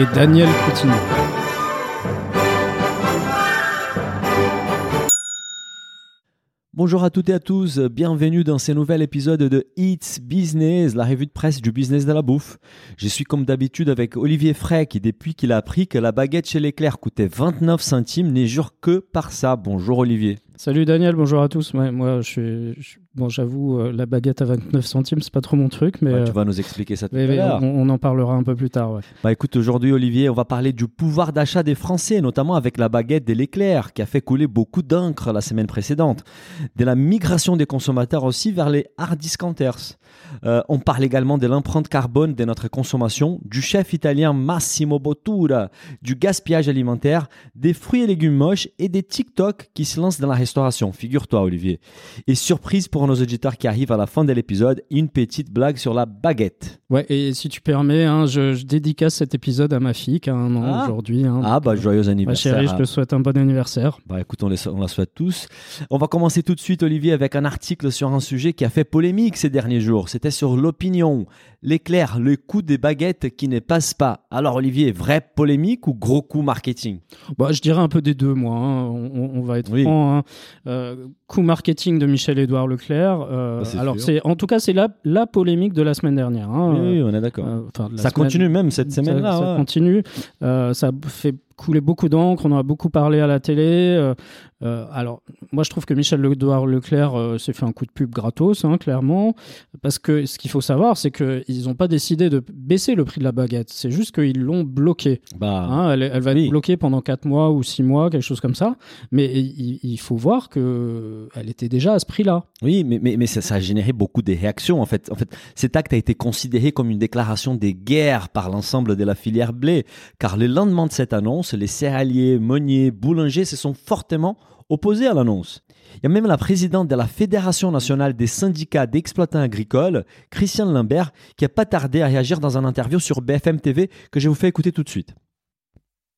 Et Daniel Coutinho. Bonjour à toutes et à tous, bienvenue dans ce nouvel épisode de It's Business, la revue de presse du business de la bouffe. Je suis comme d'habitude avec Olivier Fray qui depuis qu'il a appris que la baguette chez l'éclair coûtait 29 centimes n'est jure que par ça. Bonjour Olivier. Salut Daniel, bonjour à tous. Ouais, moi, je suis. je- bon, j'avoue, euh, la baguette à 29 centimes, c'est pas trop mon truc, mais. Ouais, euh, tu vas nous expliquer ça tout à l'heure. on, on en parlera un peu plus tard. ouais. Bah écoute, aujourd'hui Olivier, on va parler du pouvoir d'achat des Français, notamment avec la baguette de l'éclair qui a fait couler beaucoup d'encre la semaine précédente. De la migration des consommateurs aussi vers les hard discounters. Euh, on parle également de l'empreinte carbone de notre consommation, du chef italien Massimo Bottura, du gaspillage alimentaire, des fruits et légumes moches et des TikTok qui se lancent dans la restauration. Figure-toi Olivier. Et surprise pour nos auditeurs qui arrivent à la fin de l'épisode, une petite blague sur la baguette. Ouais, et si tu permets, hein, je, je dédicace cet épisode à ma fille qui a un an Ah. aujourd'hui. hein. Ah bah joyeux Ma anniversaire. chérie, je te souhaite un bon anniversaire. Bah écoute, on, les, on la souhaite tous. On va commencer tout de suite, Olivier, avec un article sur un sujet qui a fait polémique ces derniers jours. C'était sur l'opinion. L'éclair, le coup des baguettes qui ne passent pas. Alors, Olivier, vraie polémique ou gros coup marketing? Bah, je dirais un peu des deux, moi. hein. On, va être Oui. franc. Euh, coup marketing de Michel-Édouard Leclerc. euh, Bah, alors, c'est en tout cas, c'est la, la polémique de la semaine dernière. hein. Oui, oui, on est d'accord. Euh, ça semaine- continue même cette Ça- semaine-là. Ça, ouais. continue. Euh, ça fait couler beaucoup d'encre. On en a beaucoup parlé à la télé. Euh, euh, alors, moi, je trouve que Michel Edouard Leclerc euh, s'est fait un coup de pub gratos, hein, clairement. Parce que ce qu'il faut savoir, c'est qu'ils n'ont pas décidé de baisser le prix de la baguette. C'est juste qu'ils l'ont bloqué. Bah, Hein, elle, elle va oui. être bloquée pendant 4 mois ou 6 mois, quelque chose comme ça. Mais il, il faut voir que elle était déjà à ce prix-là. Oui, mais, mais, mais ça, ça a généré beaucoup de réactions. En fait, en fait, cet acte a été considéré comme une déclaration de guerre par l'ensemble de la filière blé, car le lendemain de cette annonce, les céréaliers, meuniers, boulangers se sont fortement opposés à l'annonce. Il y a même la présidente de la Fédération nationale des syndicats d'exploitants agricoles, Christiane Lambert, qui a pas tardé à réagir dans un interview sur BFM TV que je vous fais écouter tout de suite.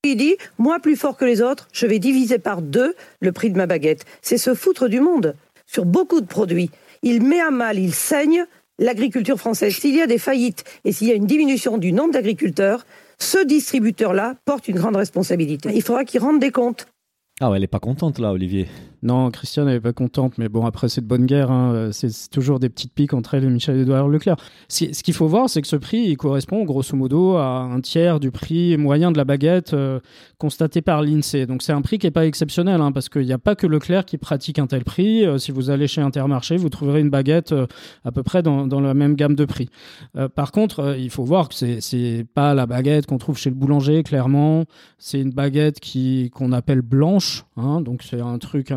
Il dit, moi plus fort que les autres, je vais diviser par deux le prix de ma baguette. C'est se foutre du monde sur beaucoup de produits. Il met à mal, il saigne l'agriculture française. S'il y a des faillites et s'il y a une diminution du nombre d'agriculteurs, ce distributeur-là porte une grande responsabilité. Il faudra qu'il rende des comptes. Ah ouais, elle est pas contente là, Olivier. Non, Christiane n'est pas contente, mais bon, après, c'est de bonne guerre. hein. C'est c'est toujours des petites piques entre elle et Michel-Édouard Leclerc. Ce qu'il faut voir, c'est que ce prix, correspond grosso modo à un tiers du prix moyen de la baguette euh, constaté par l'INSEE. Donc, c'est un prix qui n'est pas exceptionnel, hein, parce qu'il n'y a pas que Leclerc qui pratique un tel prix. Euh, si vous allez chez Intermarché, vous trouverez une baguette euh, à peu près dans, la même gamme de prix. Euh, par contre, euh, il faut voir que c'est pas la baguette qu'on trouve chez le boulanger, clairement. C'est une baguette qu'on appelle blanche, hein, donc c'est un truc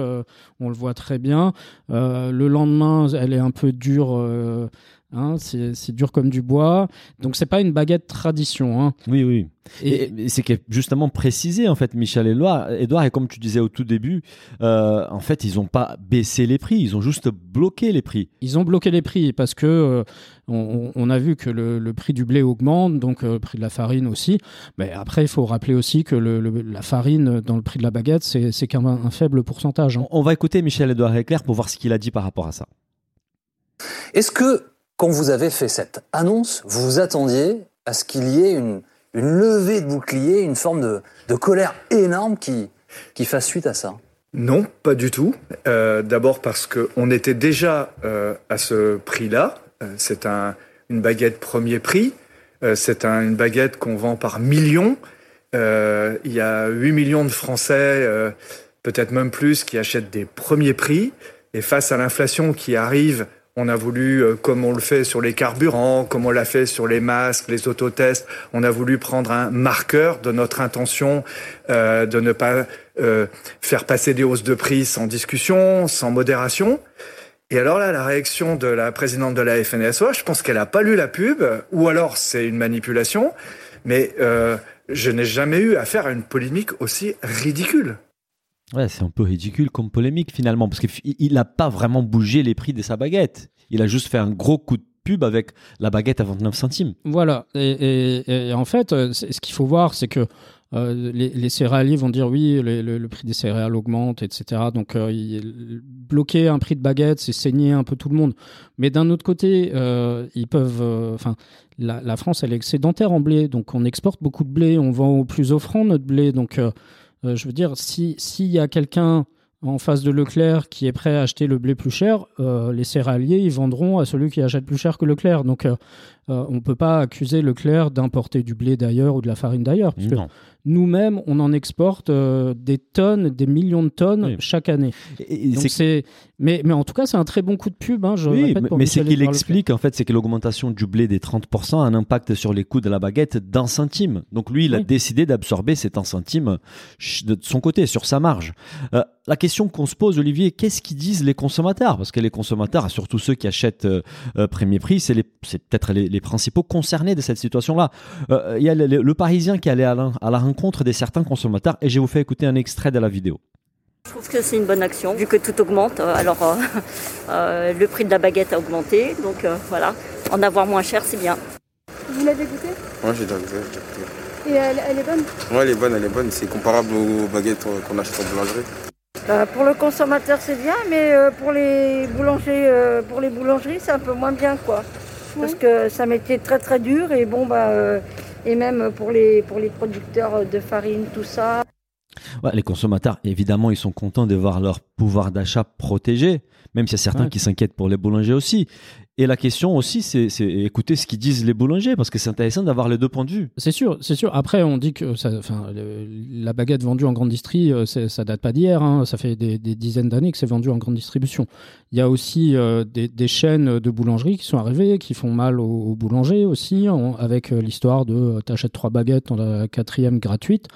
euh, on le voit très bien. Euh, le lendemain, elle est un peu dure, euh, hein, c'est dur comme du bois. Donc c'est pas une baguette tradition. hein. Oui, oui. Et, Et, et c'est justement précisé en fait Michel Edouard, Edouard et comme tu disais au tout début, euh, en fait ils n'ont pas baissé les prix, ils ont juste bloqué les prix. Ils ont bloqué les prix parce que euh, on, on a vu que le, le prix du blé augmente, donc euh, le prix de la farine aussi. Mais après, il faut rappeler aussi que le- le- la farine dans le prix de la baguette, c'est c'est qu'un un faible pourcentage. hein. On, on va écouter Michel Edouard Leclerc pour voir ce qu'il a dit par rapport à ça. Est-ce que, quand vous avez fait cette annonce, vous vous attendiez à ce qu'il y ait une, levée de bouclier, une forme de, colère énorme qui, qui fasse suite à ça Non, pas du tout. Euh, D'abord parce qu'on était déjà euh, à ce prix-là. Euh, c'est un, une baguette premier prix. C'est un- une baguette qu'on vend par millions. Il y a 8 millions de Français, peut-être même plus, qui achètent des premiers prix. Et face à l'inflation qui arrive, on a voulu, euh, comme on le fait sur les carburants, comme on l'a fait sur les masques, les autotests, on a voulu prendre un marqueur de notre intention euh, de ne pas euh, faire passer des hausses de prix sans discussion, sans modération. Et alors là, la réaction de la présidente de la FNSO, je pense qu'elle n'a pas lu la pub, ou alors c'est une manipulation. mais euh, je n'ai jamais eu affaire à une polémique aussi ridicule. Ouais, c'est un peu ridicule comme polémique finalement, parce qu'il n'a pas vraiment bougé les prix de sa baguette. Il a juste fait un gros coup de pub avec la baguette à 29 centimes. Voilà. Et, en fait, euh, ce qu'il faut voir, c'est que euh, les, céréaliers vont dire oui, le, prix des céréales augmente, etc. Donc euh, bloquer un prix de baguette, c'est saigner un peu tout le monde. Mais d'un autre côté, ils peuvent. Enfin, la, France, elle est excédentaire en blé, donc on exporte beaucoup de blé, on vend au plus offrant notre blé. Donc, je veux dire, si s'il y a quelqu'un en face de Leclerc qui est prêt à acheter le blé plus cher, les céréaliers, ils vendront à celui qui achète plus cher que Leclerc. Donc, on ne peut pas accuser Leclerc d'importer du blé d'ailleurs ou de la farine d'ailleurs. Nous-mêmes, on en exporte euh, des tonnes, des millions de tonnes chaque année. mais, mais en tout cas, c'est un très bon coup de pub. Hein, oui, mais ce qu'il explique, en fait, c'est que l'augmentation du blé des 30% a un impact sur les coûts de la baguette d'un centime. Donc lui, il a décidé d'absorber cet un centime de son côté, sur sa marge. Euh, la question qu'on se pose, Olivier, qu'est-ce qu'ils disent les consommateurs? Parce que les consommateurs, surtout ceux qui achètent euh, premier prix, c'est peut-être les, principaux concernés de cette situation-là. Il y a le, Parisien qui allait à la, à la rencontre des certains consommateurs et je vous fais écouter un extrait de la vidéo. Je trouve que c'est une bonne action, vu que tout augmente. Euh, alors, euh, euh, le prix de la baguette a augmenté, donc voilà, en avoir moins cher, c'est bien. Vous l'avez goûté? Moi, j'ai déjà goûté. Et elle, est bonne? Oui, elle est bonne, elle est bonne. C'est comparable aux baguettes qu'on achète en boulangerie. Bah, pour le consommateur, c'est bien, mais pour les boulangers, pour les boulangeries, c'est un peu moins bien, quoi. Parce que ça m'était très très dur et bon, bah et même pour les, pour les producteurs de farine, tout ça. les consommateurs, évidemment, ils sont contents de voir leur pouvoir d'achat protégé, même s'il y a certains qui s'inquiètent pour les boulangers aussi. Et la question aussi, c'est écouter ce qu'ils disent les boulangers, parce que c'est intéressant d'avoir les deux points de vue. C'est sûr, c'est sûr. Après, on dit que la baguette vendue en grande distrie, euh, ça date pas d'hier. Hein. Ça fait des, dizaines d'années que c'est vendu en grande distribution. Il y a aussi euh, des, chaînes de boulangerie qui sont arrivées, qui font mal aux, boulangers aussi, avec euh, l'histoire de t'achètes trois baguettes, dans la quatrième gratuite.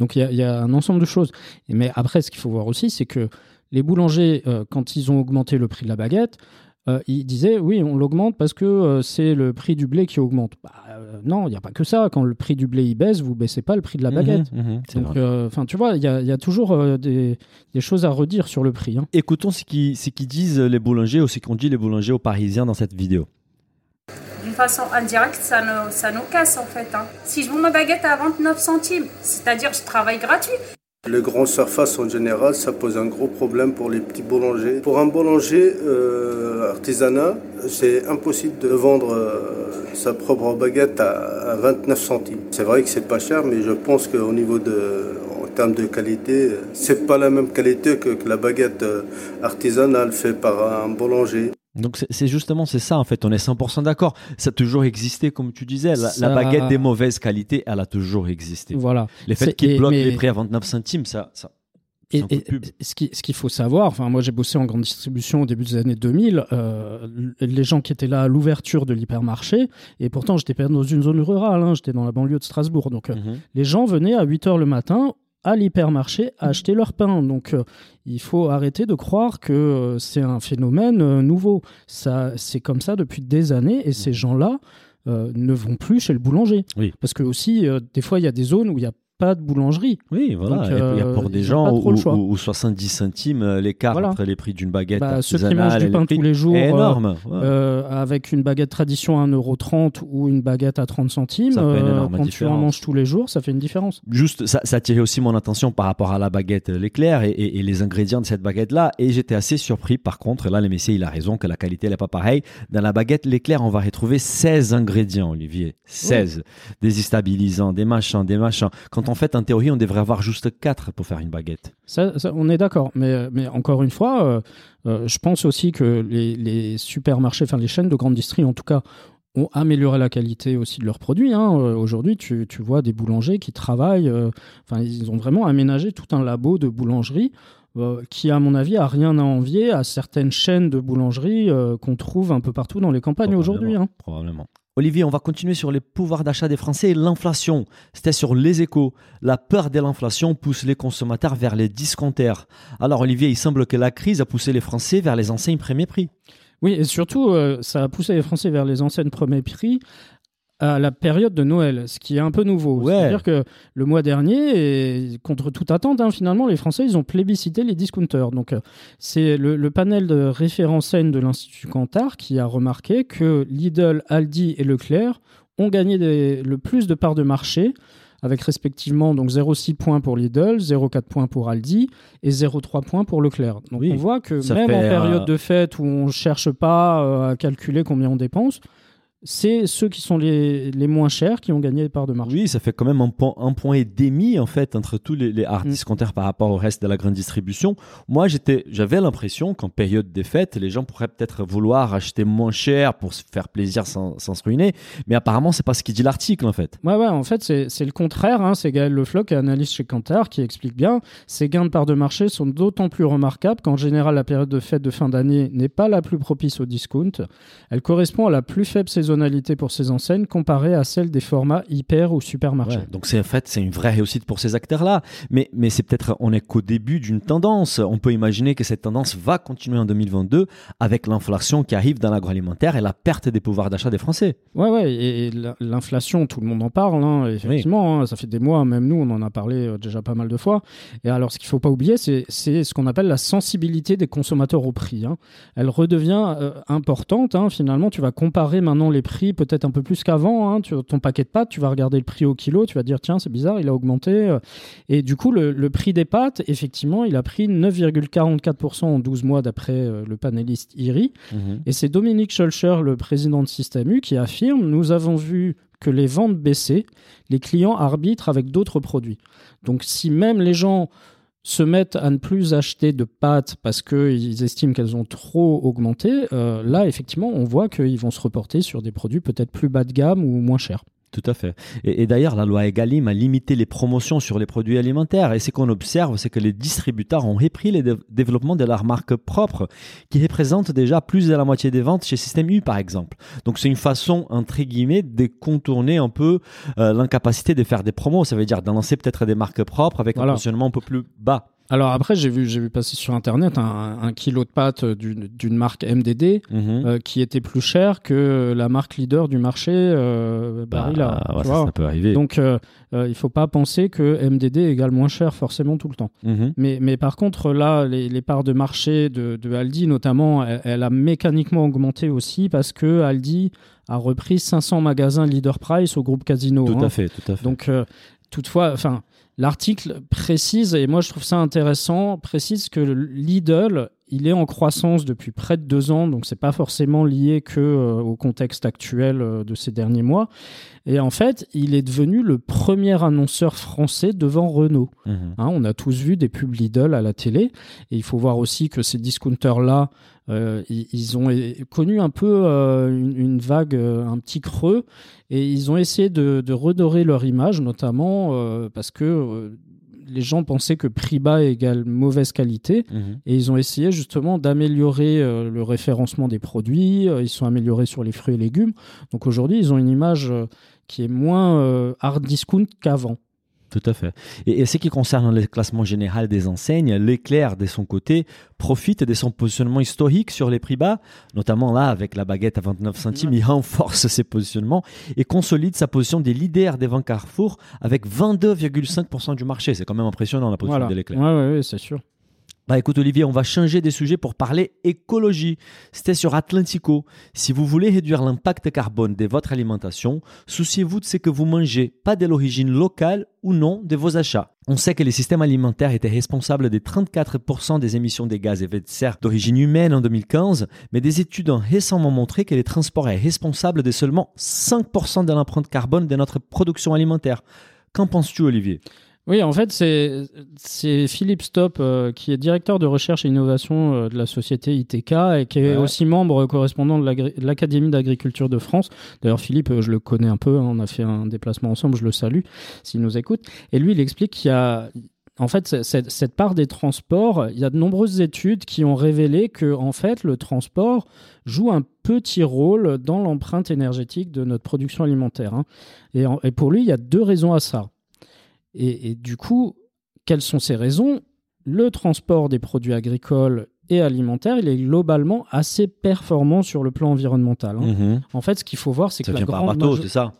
Donc il y, a un ensemble de choses. Mais après, ce qu'il faut voir aussi, c'est que les boulangers, quand ils ont augmenté le prix de la baguette, euh, il disait oui, on l'augmente parce que euh, c'est le prix du blé qui augmente. Bah, euh, non, il n'y a pas que ça. Quand le prix du blé il baisse, vous baissez pas le prix de la mhm, baguette. Mhm, Donc, enfin, tu vois, il y, a toujours des, choses à redire sur le prix. Hein. Écoutons ce qu'ils disent les boulangers ou ce qu'ont dit les boulangers aux Parisiens dans cette vidéo. D'une façon indirecte, ça nous, ça nous casse en fait. Hein. Si je vends ma baguette à 29 centimes, c'est-à-dire je travaille gratuit, les grandes surfaces en général, ça pose un gros problème pour les petits boulangers. Pour un boulanger euh, artisanat, c'est impossible de vendre euh, sa propre baguette à, 29 centimes. C'est vrai que c'est pas cher, mais je pense qu'au niveau de, en termes de qualité, c'est pas la même qualité que, que la baguette euh, artisanale faite par un boulanger. Donc c'est justement c'est ça en fait, on est 100% d'accord. Ça a toujours existé comme tu disais, la, baguette des mauvaises qualités, elle a toujours existé. Voilà. Les faits qu'ils bloquent les prix à 29 centimes, ça, ça et, ce qu'il faut savoir, enfin moi j'ai bossé en grande distribution au début des années 2000, euh, les gens qui étaient là à l'ouverture de l'hypermarché, et pourtant j'étais pas dans une zone rurale, hein, j'étais dans la banlieue de Strasbourg, donc euh, mhm. les gens venaient à 8 heures le matin à l'hypermarché à acheter leur pain. Donc euh, il faut arrêter de croire que euh, c'est un phénomène euh, nouveau. Ça, c'est comme ça depuis des années et ces gens-là ne vont plus chez le boulanger. Oui. Parce que aussi, des fois, il y a des zones où il y a pas de boulangerie. Oui, voilà. il y a pour des gens où, 70 centimes euh, l'écart entre les prix d'une baguette bah, Ceux qui mangent du pain tous les jours, énorme. Euh, avec une baguette tradition à 1,30€ ou une baguette à 30 centimes, euh, quand tu en manges tous les jours, ça fait une différence. Juste, ça, ça attirait aussi mon attention par rapport à la baguette l'éclair et, et, les ingrédients de cette baguette-là. Et j'étais assez surpris, par contre, là, le messieurs, il a raison que la qualité n'est pas pareille. Dans la baguette l'éclair, on va retrouver 16 ingrédients, Olivier. 16. Des déstabilisants, des machins, des machins. Quand on en fait, en théorie, on devrait avoir juste 4 pour faire une baguette. Ça, on est d'accord. Mais, mais encore une fois, euh, euh, je pense aussi que les, supermarchés, enfin les chaînes de grande distrie en tout cas, ont amélioré la qualité aussi de leurs produits. Hein. Euh, aujourd'hui, tu, tu, vois des boulangers qui travaillent, enfin, ils ont vraiment aménagé tout un labo de boulangerie qui, à mon avis, a rien à envier à certaines chaînes de boulangerie qu'on trouve un peu partout dans les campagnes aujourd'hui. Hein. Probablement. Olivier, on va continuer sur les pouvoirs d'achat des Français et l'inflation. C'était sur les échos. La peur de l'inflation pousse les consommateurs vers les disconters. Alors Olivier, il semble que la crise a poussé les Français vers les enseignes premier prix. Oui, et surtout, euh, ça a poussé les Français vers les enseignes premier prix à la période de Noël, ce qui est un peu nouveau. C'est-à-dire que le mois dernier, et contre toute attente, hein, finalement, les Français, ils ont plébiscité les discounters. Donc, euh, c'est le, le panel de référence scène de l'Institut Cantar qui a remarqué que Lidl, Aldi et Leclerc ont gagné des- le plus de parts de marché avec respectivement donc 0,6 points pour Lidl, 0,4 points pour Aldi et 0,3 points pour Leclerc. Donc Oui, on voit que même en période euh, de fête où on ne cherche pas euh, à calculer combien on dépense, c'est ceux qui sont les, les moins chers qui ont gagné des parts de marché. Oui, ça fait quand même un, point- un point et demi en fait entre tous les, les Mm. hard discounters par rapport au reste de la grande distribution. Moi, j'étais, j'avais l'impression qu'en période des fêtes, les gens pourraient peut-être vouloir acheter moins cher pour se faire plaisir sans, sans se ruiner. Mais apparemment, c'est pas ce qui dit l'article en fait. Ouais, ouais, en fait, c'est le contraire. Hein. C'est Gaël Lefloc, analyste chez Kantar, qui explique bien. Ces gains de parts de marché sont d'autant plus remarquables qu'en général, la période de fête de fin d'année n'est pas la plus propice au discount. Elle correspond à la plus faible saisonnalité pour ces enseignes comparée à celle des formats hyper ou supermarchés. Ouais, donc c'est en fait c'est une vraie réussite pour ces acteurs-là. Mais mais c'est peut-être on est qu'au début d'une tendance. On peut imaginer que cette tendance va continuer en 2022 avec l'inflation qui arrive dans l'agroalimentaire et la perte des pouvoirs d'achat des Français. Ouais, ouais, et, et la- l'inflation, tout le monde en parle, hein, effectivement, hein, ça fait des mois, même nous, on en a parlé euh, déjà pas mal de fois. Et alors, ce qu'il faut pas oublier, c'est c'est ce qu'on appelle la sensibilité des consommateurs au prix. hein. Elle redevient euh, importante, hein, finalement, tu vas comparer maintenant les prix peut-être un peu plus qu'avant. hein. Tu- ton paquet de pâtes, tu vas regarder le prix au kilo, tu vas dire, tiens, c'est bizarre, il a augmenté. euh. Et du coup, le, le prix des pâtes, effectivement, il a pris 9,44% en 12 mois d'après euh, le panéliste IRI. Et c'est Dominique Scholcher, le président de Système U, qui affirme Nous avons vu que les ventes baissaient, les clients arbitrent avec d'autres produits. Donc, si même les gens se mettent à ne plus acheter de pâtes parce qu'ils estiment qu'elles ont trop augmenté, euh, là, effectivement, on voit qu'ils vont se reporter sur des produits peut-être plus bas de gamme ou moins chers. Tout à fait. Et, et d'ailleurs, la loi Egalim a limité les promotions sur les produits alimentaires. Et ce qu'on observe, c'est que les distributeurs ont repris le dé- développement de leur marque propre, qui représente déjà plus de la moitié des ventes chez Système U, par exemple. Donc, c'est une façon, entre guillemets, de contourner un peu euh, l'incapacité de faire des promos. Ça veut dire d'annoncer peut-être des marques propres avec un positionnement un peu plus bas. Alors après, j'ai vu, j'ai vu passer sur Internet un, un kilo de pâtes d'une d'une marque MDD Mhm. euh, qui était plus cher que la marque leader du marché euh, Barilla. ouais, tu ça, peut arriver. Donc euh, euh, il faut pas penser que MDD égale moins cher forcément tout le temps. Mhm. Mais, mais par contre, là, les, les parts de marché de, de Aldi, notamment, elle, elle a mécaniquement augmenté aussi parce que Aldi a repris 500 magasins Leader Price au groupe Casino. Tout hein. à fait, tout à fait. Donc, toutefois, enfin, l'article précise, et moi je trouve ça intéressant, précise que Lidl, il est en croissance depuis près de deux ans, donc c'est pas forcément lié que euh, au contexte actuel euh, de ces derniers mois. Et en fait, il est devenu le premier annonceur français devant Renault. Mhm. Hein, on a tous vu des pubs Lidl à la télé. Et il faut voir aussi que ces discounters-là, euh, ils, ils ont connu un peu euh, une, une vague, euh, un petit creux. Et ils ont essayé de, de redorer leur image, notamment euh, parce que les gens pensaient que prix bas égale mauvaise qualité. Mhm. Et ils ont essayé justement d'améliorer le référencement des produits. Ils sont améliorés sur les fruits et légumes. Donc aujourd'hui, ils ont une image qui est moins hard discount qu'avant. Tout à fait. Et, et ce qui concerne le classement général des enseignes, l'éclair de son côté profite de son positionnement historique sur les prix bas, notamment là avec la baguette à 29 centimes, il renforce ses positionnements et consolide sa position des leaders des ventes Carrefour avec 22,5% du marché. C'est quand même impressionnant la position Voilà. de l'éclair. Ouais, ouais, ouais, c'est sûr. Bah écoute Olivier, on va changer des sujets pour parler écologie. C'était sur Atlantico. Si vous voulez réduire l'impact carbone de votre alimentation, souciez-vous de ce que vous mangez, pas de l'origine locale ou non de vos achats. On sait que les systèmes alimentaires étaient responsables de 34% des émissions de gaz à effet de serre d'origine humaine en 2015, mais des études ont récemment montré que les transports est responsable de seulement 5% de l'empreinte carbone de notre production alimentaire. Qu'en penses-tu Olivier? Oui, en fait, c'est Philippe Stop, euh, qui est directeur de recherche et innovation euh, de la société ITK et qui est Ouais. aussi membre correspondant de l'Académie d'agriculture de France. D'ailleurs, Philippe, euh, je le connais un peu, hein, on a fait un déplacement ensemble, je le salue s'il nous écoute. Et lui, il explique qu'il y a. En fait, cette, cette part des transports, il y a de nombreuses études qui ont révélé que, en fait, le transport joue un petit rôle dans l'empreinte énergétique de notre production alimentaire. hein. Et, en- et pour lui, il y a deux raisons à ça. Et, et du coup, quelles sont ces raisons? Le transport des produits agricoles et alimentaires, il est globalement assez performant sur le plan environnemental. hein. Mhm. En fait, ce qu'il faut voir, c'est que la vient par grande bateau, c'est ça?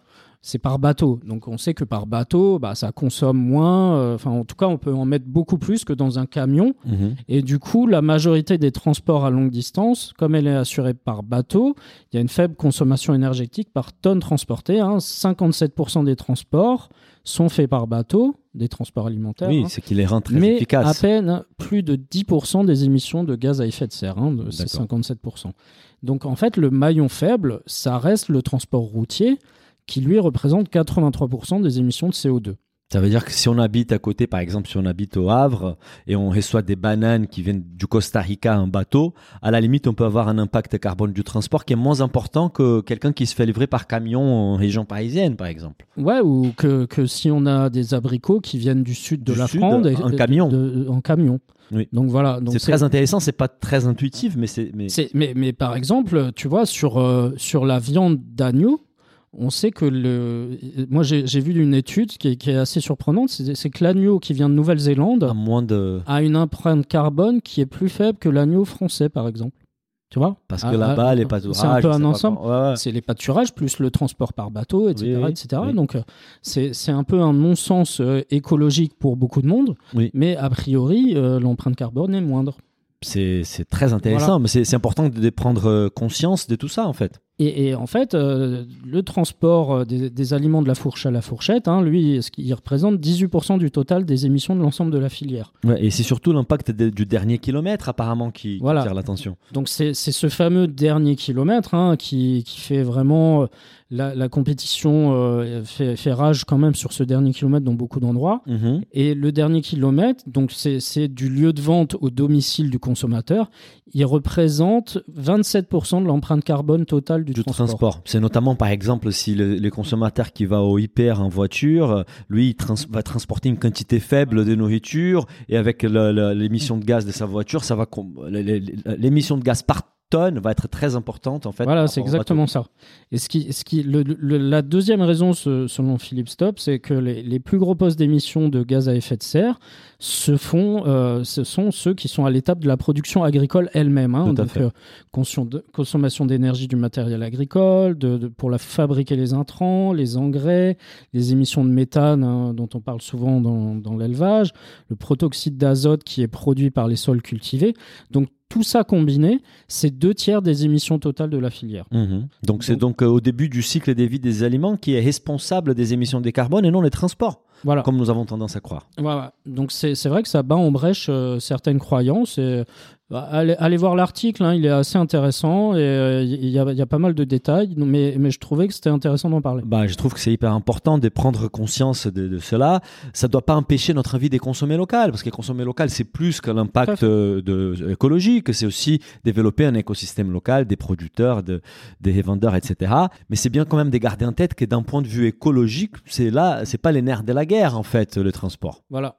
C'est par bateau. Donc on sait que par bateau, bah, ça consomme moins. euh, Enfin, en tout cas, on peut en mettre beaucoup plus que dans un camion. Mhm. Et du coup, la majorité des transports à longue distance, comme elle est assurée par bateau, il y a une faible consommation énergétique par tonne transportée. hein. 57% des transports sont faits par bateau, des transports alimentaires. Oui, hein. c'est qu'il les rend très Mais efficaces. à peine plus de 10% des émissions de gaz à effet de serre, hein, de ces D'accord. 57%. Donc en fait, le maillon faible, ça reste le transport routier qui lui représente 83% des émissions de CO2. Ça veut dire que si on habite à côté, par exemple, si on habite au Havre et on reçoit des bananes qui viennent du Costa Rica en bateau, à la limite, on peut avoir un impact carbone du transport qui est moins important que quelqu'un qui se fait livrer par camion en région parisienne, par exemple. Ouais, ou que, que si on a des abricots qui viennent du sud de Du la sud, France, en et- camion. de- en camion. Oui. Donc voilà. C'est très intéressant, c'est pas très intuitif, mais c'est. Mais... C'est- mais, mais par exemple, tu vois, sur, euh, sur la viande d'agneau, on sait que le. Moi, j'ai vu une étude qui est, qui est assez surprenante c'est que l'agneau qui vient de Nouvelle-Zélande moins de. a une empreinte carbone qui est plus faible que l'agneau français, par exemple. Tu vois? Parce que Ah, là-bas, ah, les C'est un pâturages, peu un ensemble. comment- ouais, ouais. C'est les pâturages plus le transport par bateau, etc. Oui, etc. oui. Donc, euh, c'est un peu un non-sens euh, écologique pour beaucoup de monde. Oui. Mais a priori, euh, l'empreinte carbone est moindre. C'est très intéressant, Voilà. mais c'est important de prendre conscience de tout ça, en fait. Et, et en fait, euh, le transport euh, des, des aliments de la fourche à la fourchette, hein, lui, ce qui il représente 18% du total des émissions de l'ensemble de la filière. Ouais, et c'est surtout l'impact de- du dernier kilomètre, apparemment, qui, qui Voilà. attire l'attention. Donc c'est ce fameux dernier kilomètre hein, qui, qui fait vraiment euh, la, la compétition euh, fait, fait rage quand même sur ce dernier kilomètre dans beaucoup d'endroits. Mhm. Et le dernier kilomètre, donc c'est du lieu de vente au domicile du consommateur, il représente 27% de l'empreinte carbone totale du, du transport. transport. C'est notamment, par exemple, si le, le consommateur qui va au hyper en voiture, lui, il trans- va transporter une quantité faible de nourriture et avec l'émission de gaz de sa voiture, ça va l'émission de gaz par tonne va être très importante en fait. Voilà, c'est exactement ça. Et ce qui, ce qui, le- le- la deuxième raison, ce- selon Philippe Stop, c'est que les, les plus gros postes d'émissions de gaz à effet de serre se font, euh, ce sont ceux qui sont à l'étape de la production agricole elle-même. hein. Donc, euh, consommation d'énergie du matériel agricole, de, de- pour la fabriquer les intrants, les engrais, les émissions de méthane hein, dont on parle souvent dans, dans l'élevage, le protoxyde d'azote qui est produit par les sols cultivés. Donc tout ça combiné, c'est deux tiers des émissions totales de la filière. Mhm. Donc c'est donc euh, au début du cycle des vies des aliments qui est responsable des émissions de carbone et non les transports, Voilà. comme nous avons tendance à croire. Voilà. Donc c'est c'est vrai que ça bat en brèche euh, certaines croyances. Et, bah, allez, allez voir l'article, hein, il est assez intéressant et euh, il y, a, y a pas mal de détails, mais, mais je trouvais que c'était intéressant d'en parler. Bah, je trouve que c'est hyper important de prendre conscience de, de cela. Ça ne doit pas empêcher notre envie de consommer local, parce que consommer local, c'est plus que l'impact euh, écologique, c'est aussi développer un écosystème local, des producteurs, de, des vendeurs, etc. Mais c'est bien quand même de garder en tête que d'un point de vue écologique, c'est là, c'est pas les nerfs de la guerre, en fait, le transport. Voilà.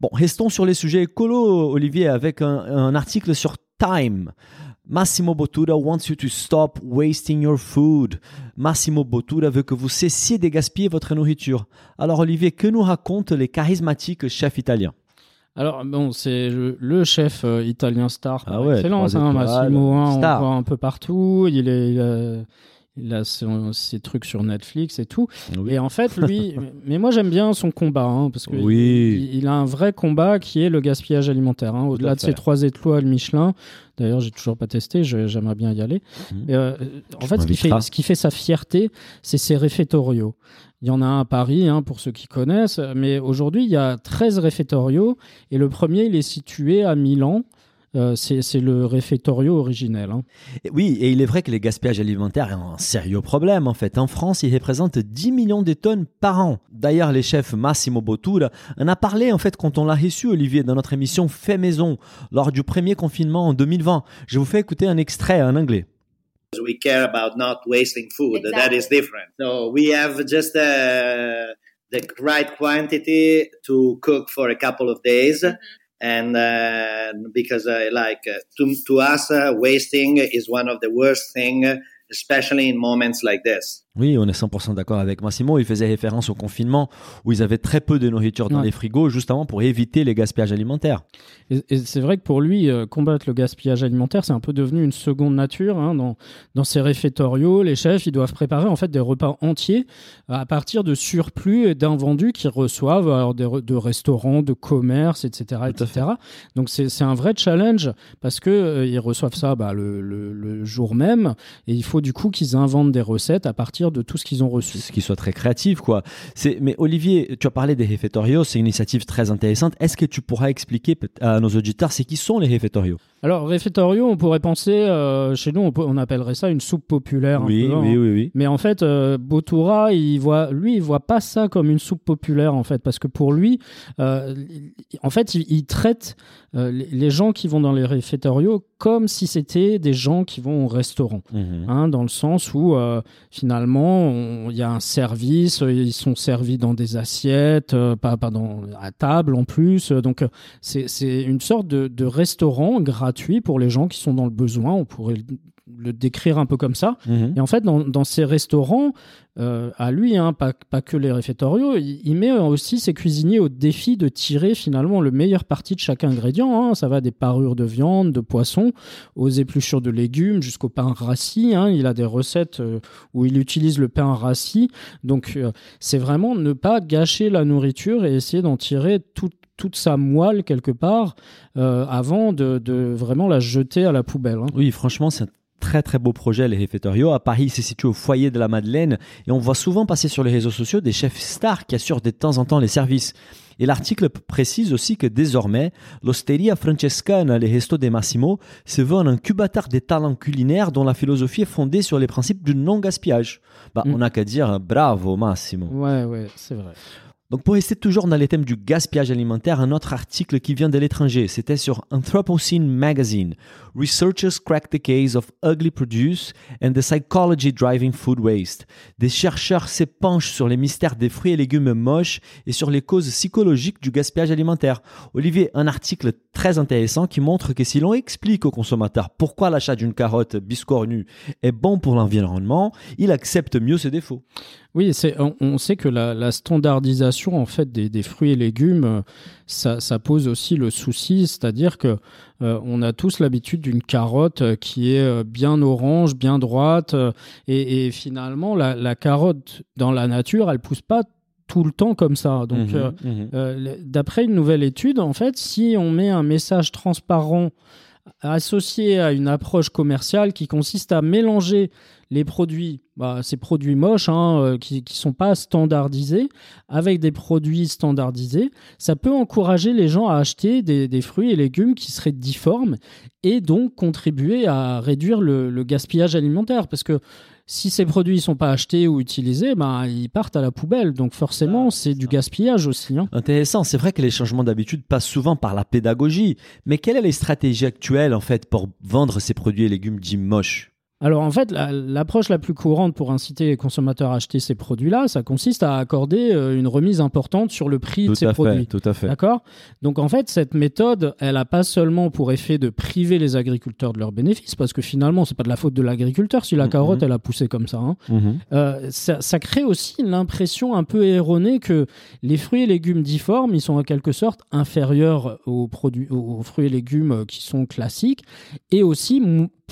Bon, restons sur les sujets écolos, Olivier, avec un, un article sur Time. Massimo Bottura wants you to stop wasting your food. Massimo Bottura veut que vous cessiez de gaspiller votre nourriture. Alors Olivier, que nous racontent les charismatiques chefs italiens? Alors, bon, c'est le, chef euh, italien star par Ah ouais, excellence, hein, Massimo, hein, on le voit un peu partout. Il, est, il a son- ses trucs sur Netflix et tout. Et en fait, lui, mais moi j'aime bien son combat, hein, parce que Oui. il, il a un vrai combat qui est le gaspillage alimentaire. hein. Au-delà de ses trois étoiles Michelin, d'ailleurs, j'ai toujours pas testé, j'aimerais bien y aller. Et, euh, en fait, ce qui, fait, m'inviteras. ce qui fait sa fierté, c'est ses réfectoriaux. Il y en a un à Paris, hein, pour ceux qui connaissent, mais aujourd'hui, il y a 13 réfectoriaux, et le premier, il est situé à Milan. Euh, c'est le réfectorio originel. hein. Et Oui, et il est vrai que les gaspillages alimentaires est un sérieux problème en fait. En France, ils représentent 10 millions de tonnes par an. D'ailleurs, les chefs Massimo Bottura en a parlé en fait quand on l'a reçu, Olivier, dans notre émission Fait Maison, lors du premier confinement en 2020. Je vous fais écouter un extrait en anglais. we care about not wasting food. That is different. So we have just uh, the right quantity to cook for a couple of days. And uh, because uh, like uh, to, to us, uh, wasting is one of the worst thing, especially in moments like this. Oui, on est 100% d'accord avec Massimo. Il faisait référence au confinement où ils avaient très peu de nourriture dans Ouais. les frigos, justement pour éviter les gaspillages alimentaires. Et, et c'est vrai que pour lui, euh, combattre le gaspillage alimentaire, c'est un peu devenu une seconde nature. hein. Dans, dans ces réfectoriaux, les chefs, ils doivent préparer en fait des repas entiers à partir de surplus et d'invendus qu'ils reçoivent alors des re- de restaurants, de commerces, etc. etc. Donc c'est un vrai challenge parce que euh, ils reçoivent ça bah, le, le- le jour même et il faut du coup qu'ils inventent des recettes à partir de tout ce qu'ils ont reçu. Ce qui soit très créatif, quoi. C'est, mais Olivier, tu as parlé des réfectorios, c'est une initiative très intéressante. Est-ce que tu pourras expliquer à nos auditeurs c'est qui sont les réfectorios Alors, réfectorio, on pourrait penser, euh, chez nous, on, appellerait ça une soupe populaire. un Oui, peu, hein. oui, oui, oui. Mais en fait, euh, Bottura, il voit, lui, il voit pas ça comme une soupe populaire, en fait, parce que pour lui, euh, en fait, il, il traite euh, les, gens qui vont dans les réfectorios comme si c'était des gens qui vont au restaurant. Mhm. Hein, dans le sens où finalement il y a un service, ils sont servis dans des assiettes, pas, pas dans, à table en plus. donc c'est c'est une sorte de, de restaurant gratuit pour les gens qui sont dans le besoin. On pourrait le- décrire un peu comme ça. Mhm. Et en fait, dans, dans ces restaurants, euh, à lui, hein, pas, pas que les réfectorios, il, il met aussi ses cuisiniers au défi de tirer finalement le meilleur parti de chaque ingrédient. hein. Ça va des parures de viande, de poisson, aux épluchures de légumes, jusqu'au pain rassis. hein. Il a des recettes euh, où il utilise le pain rassis. Donc, euh, c'est vraiment ne pas gâcher la nourriture et essayer d'en tirer tout- toute sa moelle quelque part euh, avant de, de vraiment la jeter à la poubelle. hein. Oui, franchement, c'est un très très beau projet, les réfectorios. À Paris, c'est situé au foyer de la Madeleine et on voit souvent passer sur les réseaux sociaux des chefs stars qui assurent de temps en temps les services. Et l'article précise aussi que désormais, l'Osteria Francescana, les restos de Massimo, se veut un incubateur des talents culinaires dont la philosophie est fondée sur les principes du non-gaspillage. Bah, on n'a qu'à dire bravo Massimo. Ouais, ouais, c'est vrai. Donc pour rester toujours dans les thèmes du gaspillage alimentaire, un autre article qui vient de l'étranger, c'était sur Anthropocene Magazine. Researchers crack the case of ugly produce and the psychology driving food waste. Des chercheurs s'épanchent sur les mystères des fruits et légumes moches et sur les causes psychologiques du gaspillage alimentaire. Olivier, un article très intéressant qui montre que si l'on explique au consommateur pourquoi l'achat d'une carotte biscornue est bon pour l'environnement, il accepte mieux ses défauts. Oui, on, on sait que la, la standardisation en fait des, des fruits et légumes, euh, ça, ça pose aussi le souci, c'est-à-dire que euh, on a tous l'habitude d'une carotte euh, qui est bien orange, bien droite, et, et finalement la, la carotte dans la nature, elle pousse pas tout le temps comme ça. Donc, euh, euh, le- d'après une nouvelle étude, en fait, si on met un message transparent associé à une approche commerciale qui consiste à mélanger les produits, bah, ces produits moches hein, euh, qui ne sont pas standardisés, avec des produits standardisés, ça peut encourager les gens à acheter des, des fruits et légumes qui seraient difformes et donc contribuer à réduire le, le gaspillage alimentaire. Parce que si ces produits ne sont pas achetés ou utilisés, bah, ils partent à la poubelle. Donc forcément, c'est du gaspillage aussi. hein. Intéressant, c'est vrai que les changements d'habitude passent souvent par la pédagogie, mais quelle est les stratégies actuelles en fait pour vendre ces produits et légumes dits moches? Alors en fait, la- l'approche la, plus courante pour inciter les consommateurs à acheter ces produits-là, ça consiste à accorder euh, une remise importante sur le prix Tout de ces à fait, produits. tout à fait. D'accord? Donc en fait, cette méthode, elle n'a pas seulement pour effet de priver les agriculteurs de leurs bénéfices, parce que finalement, c'est pas de la faute de l'agriculteur si la Mhm. carotte, elle a poussé comme ça. hein. Mhm. Euh, ça, ça crée aussi l'impression un peu erronée que les fruits et légumes difformes, ils sont en quelque sorte inférieurs aux, produits, aux fruits et légumes euh, qui sont classiques et aussi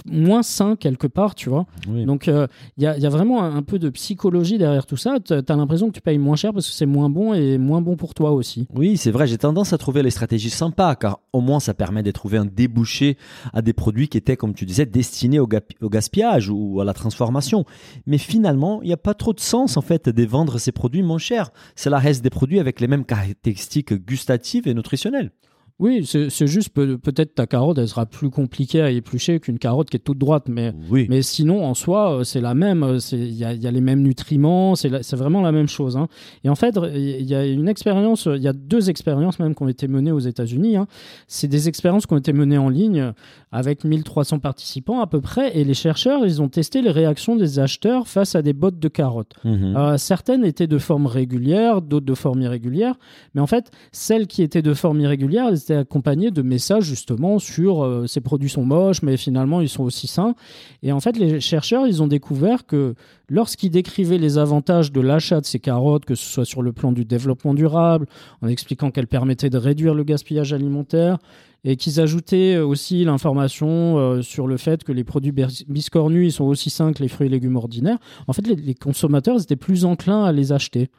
moins sains quelque part, tu vois. Oui. Donc il y, a, y a vraiment un, un peu de psychologie derrière tout ça. Tu as l'impression que tu payes moins cher parce que c'est moins bon et moins bon pour toi aussi. Oui, c'est vrai, j'ai tendance à trouver les stratégies sympas, car au moins ça permet de trouver un débouché à des produits qui étaient, comme tu disais, destinés au, gaspillage ou à la transformation. Mais finalement, il n'y a pas trop de sens en fait de vendre ces produits moins chers. Cela reste des produits avec les mêmes caractéristiques gustatives et nutritionnelles. Oui, c'est juste peut- peut-être ta carotte, elle sera plus compliquée à éplucher qu'une carotte qui est toute droite, mais, mais sinon en soi euh, c'est la même, euh, il y a, il y a les mêmes nutriments, c'est vraiment la même chose. hein. Et en fait, il y a une expérience, il y a deux expériences même qui ont été menées aux États-Unis. hein. C'est des expériences qui ont été menées en ligne avec 1300 participants à peu près, et les chercheurs ils ont testé les réactions des acheteurs face à des bottes de carottes. Mhm. Euh, certaines étaient de forme régulière, d'autres de forme irrégulière. Mais en fait, celles qui étaient de forme irrégulière, elles c'était accompagné de messages justement sur euh, ces produits sont moches, mais finalement ils sont aussi sains. Et en fait, les chercheurs, ils ont découvert que lorsqu'ils décrivaient les avantages de l'achat de ces carottes, que ce soit sur le plan du développement durable, en expliquant qu'elles permettaient de réduire le gaspillage alimentaire, et qu'ils ajoutaient aussi l'information euh, sur le fait que les produits bis- biscornus ils sont aussi sains que les fruits et légumes ordinaires, en fait, les, les consommateurs étaient plus enclins à les acheter.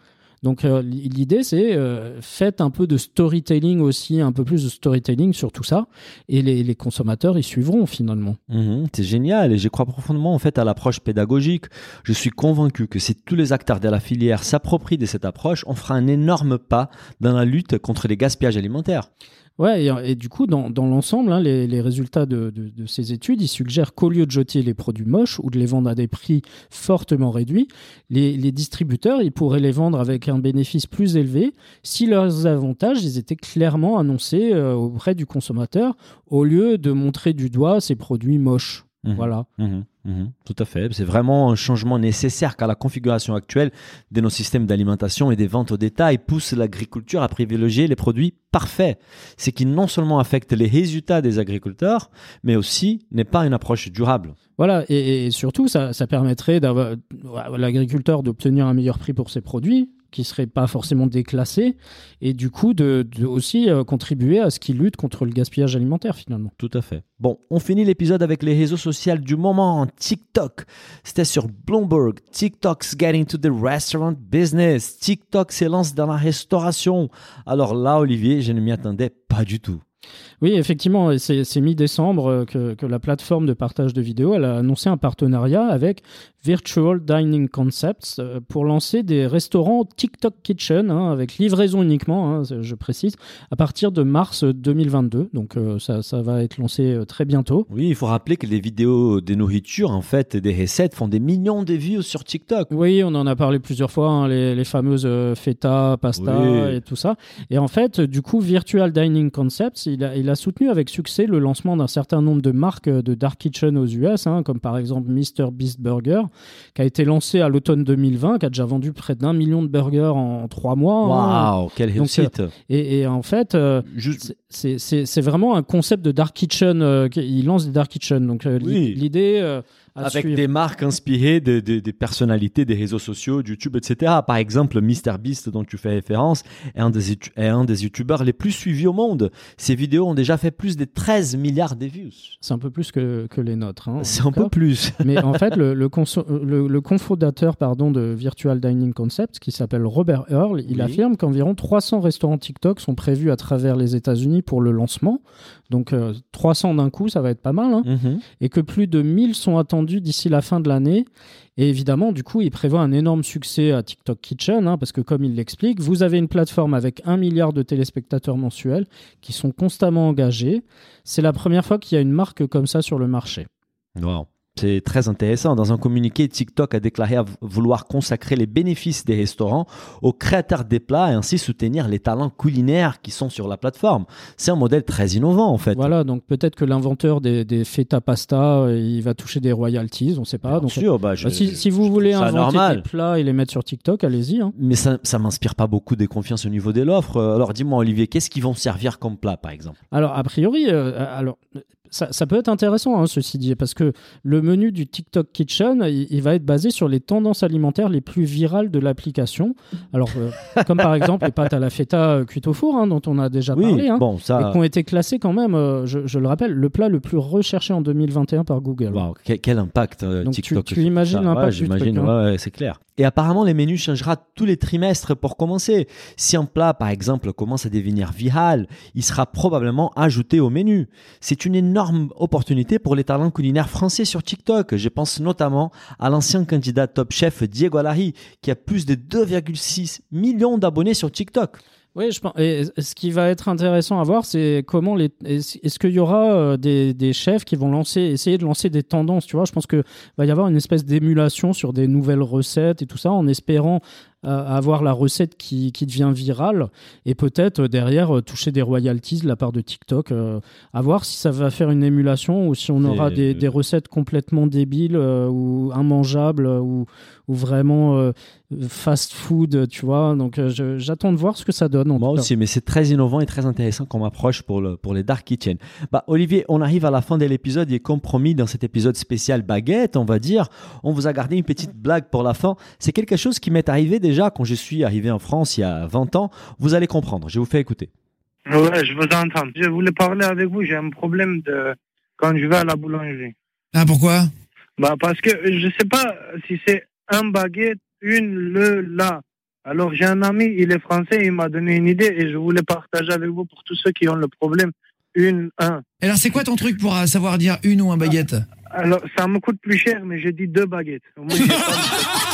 Donc euh, l'idée c'est euh, faites un peu de storytelling aussi, un peu plus de storytelling sur tout ça, et les, consommateurs ils suivront finalement. Mhm, c'est génial et je crois profondément en fait à l'approche pédagogique. Je suis convaincu que si tous les acteurs de la filière s'approprient de cette approche, on fera un énorme pas dans la lutte contre les gaspillages alimentaires. Ouais, et, et du coup, dans, dans l'ensemble, hein, les, les résultats de, de- de ces études, ils suggèrent qu'au lieu de jeter les produits moches ou de les vendre à des prix fortement réduits, les, les distributeurs, ils pourraient les vendre avec un bénéfice plus élevé si leurs avantages, ils étaient clairement annoncés euh, auprès du consommateur, au lieu de montrer du doigt ces produits moches. Mhm. Voilà. Mhm, mhm, tout à fait. C'est vraiment un changement nécessaire car la configuration actuelle de nos systèmes d'alimentation et des ventes au détail pousse l'agriculture à privilégier les produits parfaits, ce qui non seulement affecte les résultats des agriculteurs, mais aussi n'est pas une approche durable. Voilà, et, surtout, ça, ça permettrait à l'agriculteur d'obtenir un meilleur prix pour ses produits, qui seraient pas forcément déclassés, et du coup de, de aussi euh, contribuer à ce qu'il lutte contre le gaspillage alimentaire finalement. Tout à fait. Bon, on finit l'épisode avec les réseaux sociaux du moment, TikTok. C'était sur Bloomberg. TikTok's getting to the restaurant business. TikTok s'élance dans la restauration. Alors là, Olivier, je ne m'y attendais pas du tout. Oui, effectivement, c'est mi-décembre euh, que, que la plateforme de partage de vidéos elle a annoncé un partenariat avec Virtual Dining Concepts euh, pour lancer des restaurants TikTok Kitchen hein, avec livraison uniquement, hein, je précise, à partir de mars 2022. Donc euh, ça, ça va être lancé très bientôt. Oui, il faut rappeler que les vidéos des nourritures, en fait, et des recettes font des millions de vues sur TikTok. Oui, on en a parlé plusieurs fois, hein, les, les fameuses feta, pasta Oui. et tout ça. Et en fait, du coup, Virtual Dining Concepts, il a, il a soutenu avec succès le lancement d'un certain nombre de marques euh, de Dark Kitchen aux US, hein, comme par exemple Mr. Beast Burger, qui a été lancé à l'automne 2020, qui a déjà vendu près d'un million de burgers en, trois mois. hein. Waouh, quelle Donc, réussite. euh, et, et en fait, euh, c'est- vraiment un concept de Dark Kitchen. euh, il lance des Dark Kitchen. Donc Oui. l'idée... Avec suivre- des marques inspirées de- de- des personnalités des réseaux sociaux, de YouTube, etc. Par exemple, MrBeast dont tu fais référence est un des, est un des youtubeurs les plus suivis au monde. Ses vidéos ont déjà fait plus de 13 milliards de views. C'est un peu plus que, que les nôtres. hein, C'est un peu plus. Mais en fait, le, le, le, le cofondateur pardon, de Virtual Dining Concepts, qui s'appelle Robert Earl, il Oui. affirme qu'environ 300 restaurants TikTok sont prévus à travers les États-Unis pour le lancement. Donc euh, 300 d'un coup, ça va être pas mal. hein. Mhm. Et que plus de 1000 sont attendus d'ici la fin de l'année. Et évidemment, du coup, il prévoit un énorme succès à TikTok Kitchen, hein, parce que comme il l'explique, vous avez une plateforme avec un milliard de téléspectateurs mensuels qui sont constamment engagés. C'est la première fois qu'il y a une marque comme ça sur le marché. Wow. C'est très intéressant. Dans un communiqué, TikTok a déclaré vouloir consacrer les bénéfices des restaurants aux créateurs des plats et ainsi soutenir les talents culinaires qui sont sur la plateforme. C'est un modèle très innovant en fait. Voilà, donc peut-être que l'inventeur des, des feta pasta, euh, il va toucher des royalties, on ne sait pas. donc, sûr, bah, je- si, vous voulez inventer normal. des plats et les mettre sur TikTok, allez-y. hein. Mais ça, ça m'inspire pas beaucoup de confiance au niveau de l'offre. Alors dis-moi Olivier, qu'est-ce qu'ils vont servir comme plat par exemple? Alors, a priori, euh, alors, ça, ça peut être intéressant, hein, ceci dit, parce que le menu du TikTok Kitchen, il, il va être basé sur les tendances alimentaires les plus virales de l'application. Alors, euh, comme par exemple les pâtes à la feta euh, cuites au four, hein, dont on a déjà Oui, parlé, hein, bon, ça- et qui ont été classés quand même, euh, je, je le rappelle, le plat le plus recherché en 2021 par Google. Wow, quel, quel impact euh, Donc, tu- TikTok tu sur imagines l'impact Ouais, j'imagine, ouais, c'est clair. Et apparemment, les menus changera tous les trimestres pour commencer. Si un plat, par exemple, commence à devenir viral, il sera probablement ajouté au menu. C'est une énorme opportunité pour les talents culinaires français sur TikTok. Je pense notamment à l'ancien candidat top chef Diego Alari, qui a plus de 2,6 millions d'abonnés sur TikTok. Oui, je pense. Et ce qui va être intéressant à voir, c'est comment les. Est-ce est-ce qu'il y aura euh, des, des chefs qui vont lancer, essayer de lancer des tendances Tu vois, je pense que va y avoir une espèce d'émulation sur des nouvelles recettes et tout ça, en espérant à avoir la recette qui, qui devient virale et peut-être euh, derrière euh, toucher des royalties de la part de TikTok. euh, à voir si ça va faire une émulation ou si on aura des, des recettes complètement débiles ou immangeables ou, ou vraiment fast food, tu vois. Donc euh, j'attends de voir ce que ça donne. en Moi aussi, mais c'est très innovant et très intéressant comme approche pour, le, pour les Dark Kitchen. Bah, Olivier, on arrive à la fin de l'épisode et comme promis dans cet épisode spécial baguette, on va dire, on vous a gardé une petite blague pour la fin. C'est quelque chose qui m'est arrivé déjà quand je suis arrivé en France il y a 20 ans. Vous allez comprendre, je vous fais écouter. Ouais, je vous entends. Je voulais parler avec vous. J'ai un problème de quand je vais à la boulangerie. Ah, pourquoi? Bah parce que je sais pas si c'est un baguette, une, le, la. Alors j'ai un ami, il est français, il m'a donné une idée et je voulais partager avec vous pour tous ceux qui ont le problème. Une, un. Alors, c'est quoi ton truc pour euh, savoir dire une ou un baguette? Alors ça me coûte plus cher, mais j'ai dit deux baguettes. Au moins,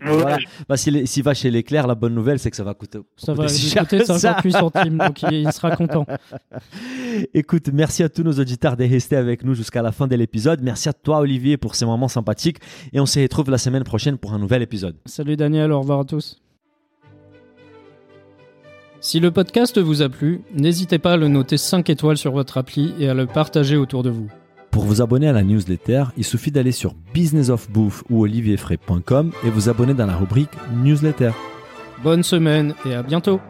Voilà. Bah, s'il s'il va chez l'éclair, la bonne nouvelle, c'est que ça va coûter. Ça va coûter si lui cher coûter que ça. 58 centimes, donc il, il sera content. Écoute, merci à tous nos auditeurs de rester avec nous jusqu'à la fin de l'épisode. Merci à toi, Olivier, pour ces moments sympathiques. Et on se retrouve la semaine prochaine pour un nouvel épisode. Salut Daniel, au revoir à tous. Si le podcast vous a plu, n'hésitez pas à le noter 5 étoiles sur votre appli et à le partager autour de vous. Pour vous abonner à la newsletter, il suffit d'aller sur businessofbouffe ou olivierfray.com et vous abonner dans la rubrique newsletter. Bonne semaine et à bientôt